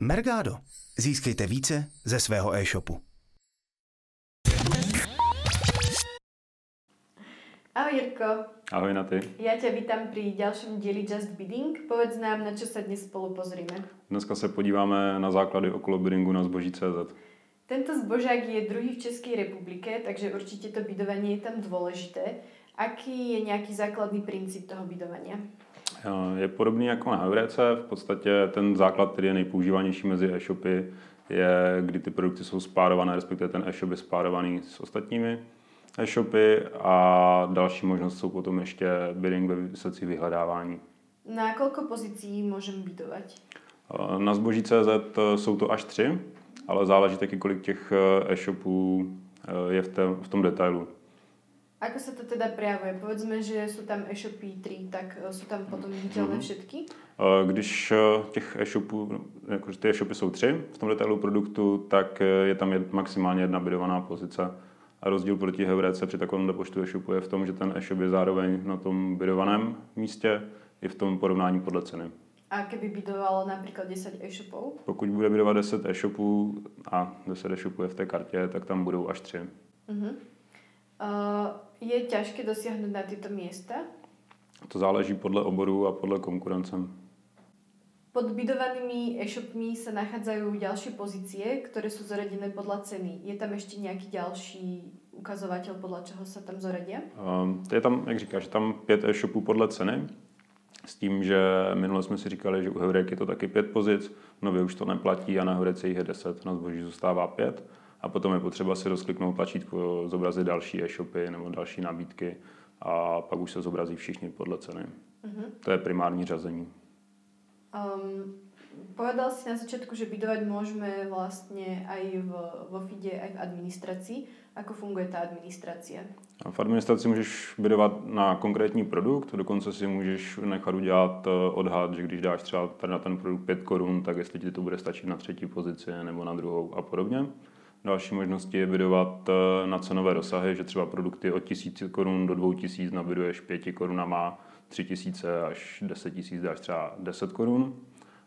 Mergado. Získejte více ze svého e-shopu. Ahoj Jirko, Ahoj na ty. ja ťa vítam pri ďalšom dieli Just Bidding. Povedz nám, na čo sa dnes spolu pozrieme. Dneska se podíváme na základy okolo biddingu na zboží.cz. Tento zbožák je druhý v Českej republike, takže určite to bidovanie je tam dôležité. Aký je nejaký základný princíp toho bidovania? Eh, Je podobný jako na Heurece, v podstatě ten základ, který je nejpoužívanější mezi e-shopy, je, kdy ty produkty jsou spárované, respektive ten e-shop je spárovaný s ostatními e-shopy a další možnost jsou potom ještě bidding ve výsledcích vyhledávání. Na koľko pozícií môžem bidovať? Eh, Na zboží.cz jsou to až tři, ale záleží taky, kolik těch eh, e-shopů eh, je v, té, v tom detailu. Ako sa to teda prejavuje? Povedzme, že sú tam e-shopy 3, tak e, sú tam potom viditeľné všetky? Eh, Když eh, těch e-shopů, jakože ty e-shopy jsou tři v tom detailu produktu, tak je tam maximálně jedna bidovaná pozice. A rozdíl proti Heurece při takovém počtu e-shopu je v tom, že ten e-shop je zároveň na tom bidovaném místě i v tom porovnání podle ceny. A keby bidovalo napríklad 10 e-shopov? Pokud bude bidovat 10 e-shopů a 10 e-shopů je v té kartě, tak tam budou až tři. Uh-huh. Uh, je ťažké dosiahnuť na tieto miesta? To záleží podle oboru a podle konkurence. Pod bidovanými e-shopmi sa nachádzajú ďalšie pozície, ktoré sú zaradené podľa ceny. Je tam ešte nejaký ďalší ukazovateľ, podľa čoho sa tam zoradia? Um, je tam, jak říkáš, tam pět e-shopů podle ceny, s tím, že minule jsme si říkali, že u Heurek je to taky pět pozic, nově už to neplatí a na jich je deset, na zboží zůstává pět a potom je potřeba si rozkliknout tlačítko, zobrazit další e-shopy nebo další nabídky a pak už se zobrazí všichni podle ceny. Uh-huh. To je primární řazení. Um, povedal si na začiatku, že bidovať môžeme vlastne aj v, vo FIDE, aj v administrácii. Ako funguje tá administrácia? A V administraci můžeš bydovat na konkrétní produkt, dokonce si můžeš nechat udělat eh, odhad, že když dáš třeba tady na ten produkt 5 korun, tak jestli ti to bude stačit na třetí pozici nebo na druhou a podobně. Další možností je bydovat eh, na cenové rozsahy, že třeba produkty od 1000 korun do 2000 nabyduješ 5 korunama, 3000 až 10 000 dáš třeba 10 korun.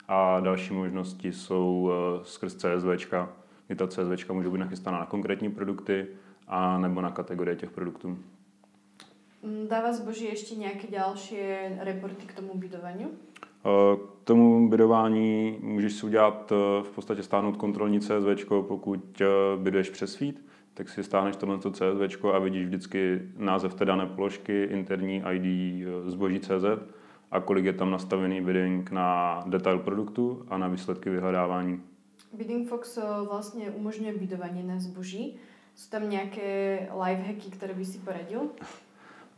A další možnosti jsou eh, skrz CSVčka, kdy ta CSVčka může být nachystaná na konkrétní produkty a nebo na kategorie těch produktů. Mm, Dáva zboží ešte nejaké ďalšie reporty k tomu bidovaniu? Eh, K tomu bydování můžeš si udělat eh, v podstatě stáhnout kontrolní CSV, pokud eh, byduješ přes feed, tak si stáhneš tohle CSV a vidíš vždycky název té dané položky, interní ID zboží CZ a kolik je tam nastavený bidding na detail produktu a na výsledky vyhledávání. Bidding Fox vlastne umožňuje bidovanie na zboží. Sú tam nejaké live hacky, ktoré by si poradil?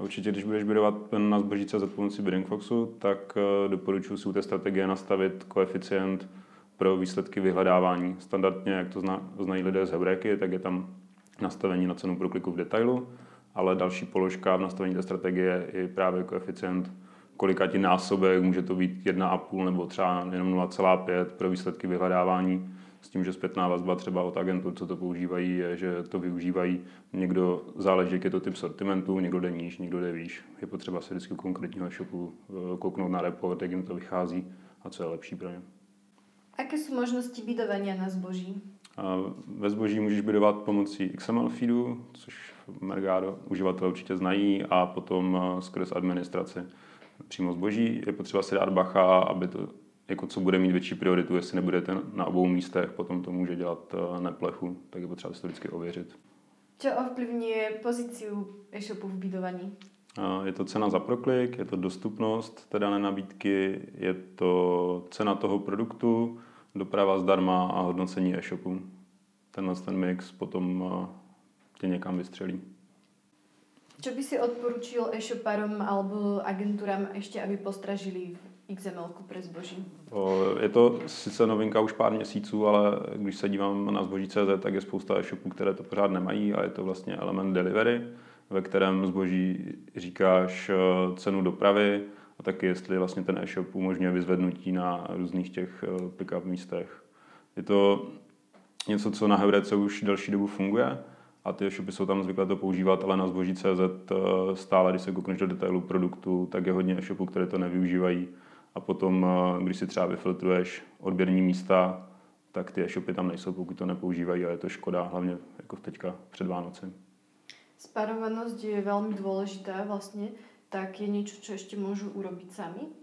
Určitě, když budeš bydovat na zboží CZ pomocí Bidding Foxu, tak eh, doporučuji si u té strategie nastavit koeficient pro výsledky vyhledávání. Standardně, jak to zna, znají lidé z Heuréky, tak je tam nastavení na cenu pro kliku v detailu, ale další položka v nastavení té strategie je právě koeficient kolikátí násobek, může to být 1,5 nebo třeba jenom 0,5 pro výsledky vyhledávání. S tím, že zpětná vazba třeba od agentů, co to používají, je, že to využívají. Někdo záleží, jak je to typ sortimentu, někdo jde níž, někdo jde výš. Je potřeba se vždycky u konkrétního e-shopu eh, kouknout na report, jak jim to vychází a co je lepší pro ně. Aké sú možnosti bidovania na zboží? A Ve zboží můžeš bydovat pomocí XML feedu, což Mergado uživatelé určitě znají, a potom eh, skrz administraci přímo zboží. Je potřeba si dát bacha, aby to, jako co bude mít větší prioritu, jestli nebudete na obou místech, potom to může dělat eh, neplechu, tak je potřeba si to vždycky ověřit. Čo ovplyvňuje pozíciu e-shopu v bidovaní? A Je to cena za proklik, je to dostupnost té dané nabídky, je to cena toho produktu, doprava zdarma a hodnocení e-shopu. Tenhle ten mix potom eh, tě někam vystřelí. Čo by si odporučil e-shopárom alebo agentúram ešte, aby postražili v xml pre zboží? Je to sice novinka už pár měsíců, ale když se dívám na zboží.cz, tak je spousta e-shopů, které to pořád nemají a je to vlastně element delivery, ve kterém zboží říkáš eh, cenu dopravy a taky jestli vlastně ten e-shop umožňuje vyzvednutí na různých těch eh, pick-up místech. Je to něco, co na Heurece už delší dobu funguje a ty e-shopy jsou tam zvyklé to používat, ale na zboží.cz eh, stále, když se koukneš do detailu produktu, tak je hodně e-shopů, které to nevyužívají a potom, eh, když si třeba vyfiltruješ odběrní místa tak ty e-shopy tam nejsou, pokud to nepoužívají a je to škoda, hlavně jako teďka před Vánoci. Spárovanosť je veľmi dôležitá vlastne, tak je niečo, čo ešte môžu urobiť sami?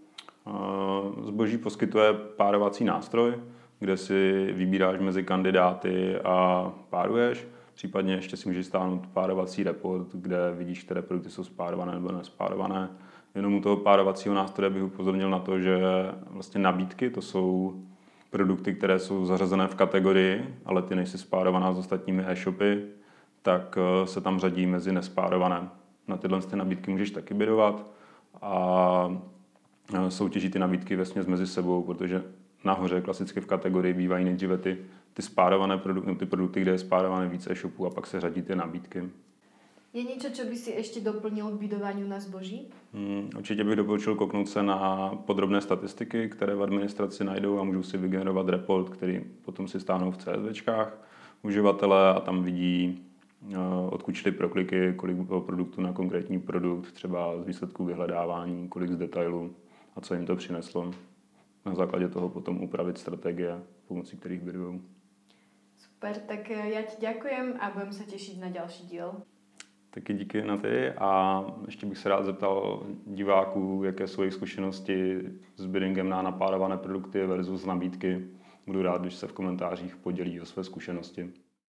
Zboží poskytuje párovací nástroj, kde si vybíráš mezi kandidáty a páruješ. Případně ještě si můžeš stáhnout párovací report, kde vidíš, které produkty jsou spárované nebo nespárované. Jenom u toho párovacího nástroje bych upozornil na to, že vlastně nabídky, to jsou produkty, které jsou zařazené v kategorii, ale ty nejsi spárovaná s ostatními e-shopy, tak eh, se tam řadí mezi nespárované. Na tyhle ty nabídky můžeš taky bydovat a eh, soutěží ty nabídky ve mezi sebou, protože nahoře klasicky v kategorii bývají nejdříve ty, ty spárované produkty, ty produkty, kde je spárované více e-shopů a pak se řadí ty nabídky. Je něco, co by si ještě doplnil k bydování na zboží? Hmm, určitě bych doporučil koknout se na podrobné statistiky, které v administraci najdou a můžou si vygenerovat report, který potom si stáhnou v CSVčkách uživatele a tam vidí, eh, odkud šly prokliky, kolik bylo produktů na konkrétní produkt, třeba z výsledků vyhledávání, kolik z detailů a co jim to přineslo. Na základě toho potom upravit strategie, pomocí kterých vyjdou. Super, tak eh, já ti děkujem a budem se těšit na další díl. Taky díky na ty a ještě bych se rád zeptal diváků, jaké jsou jejich zkušenosti s biddingem na napárované produkty versus nabídky. Budu rád, když se v komentářích podělí o své zkušenosti.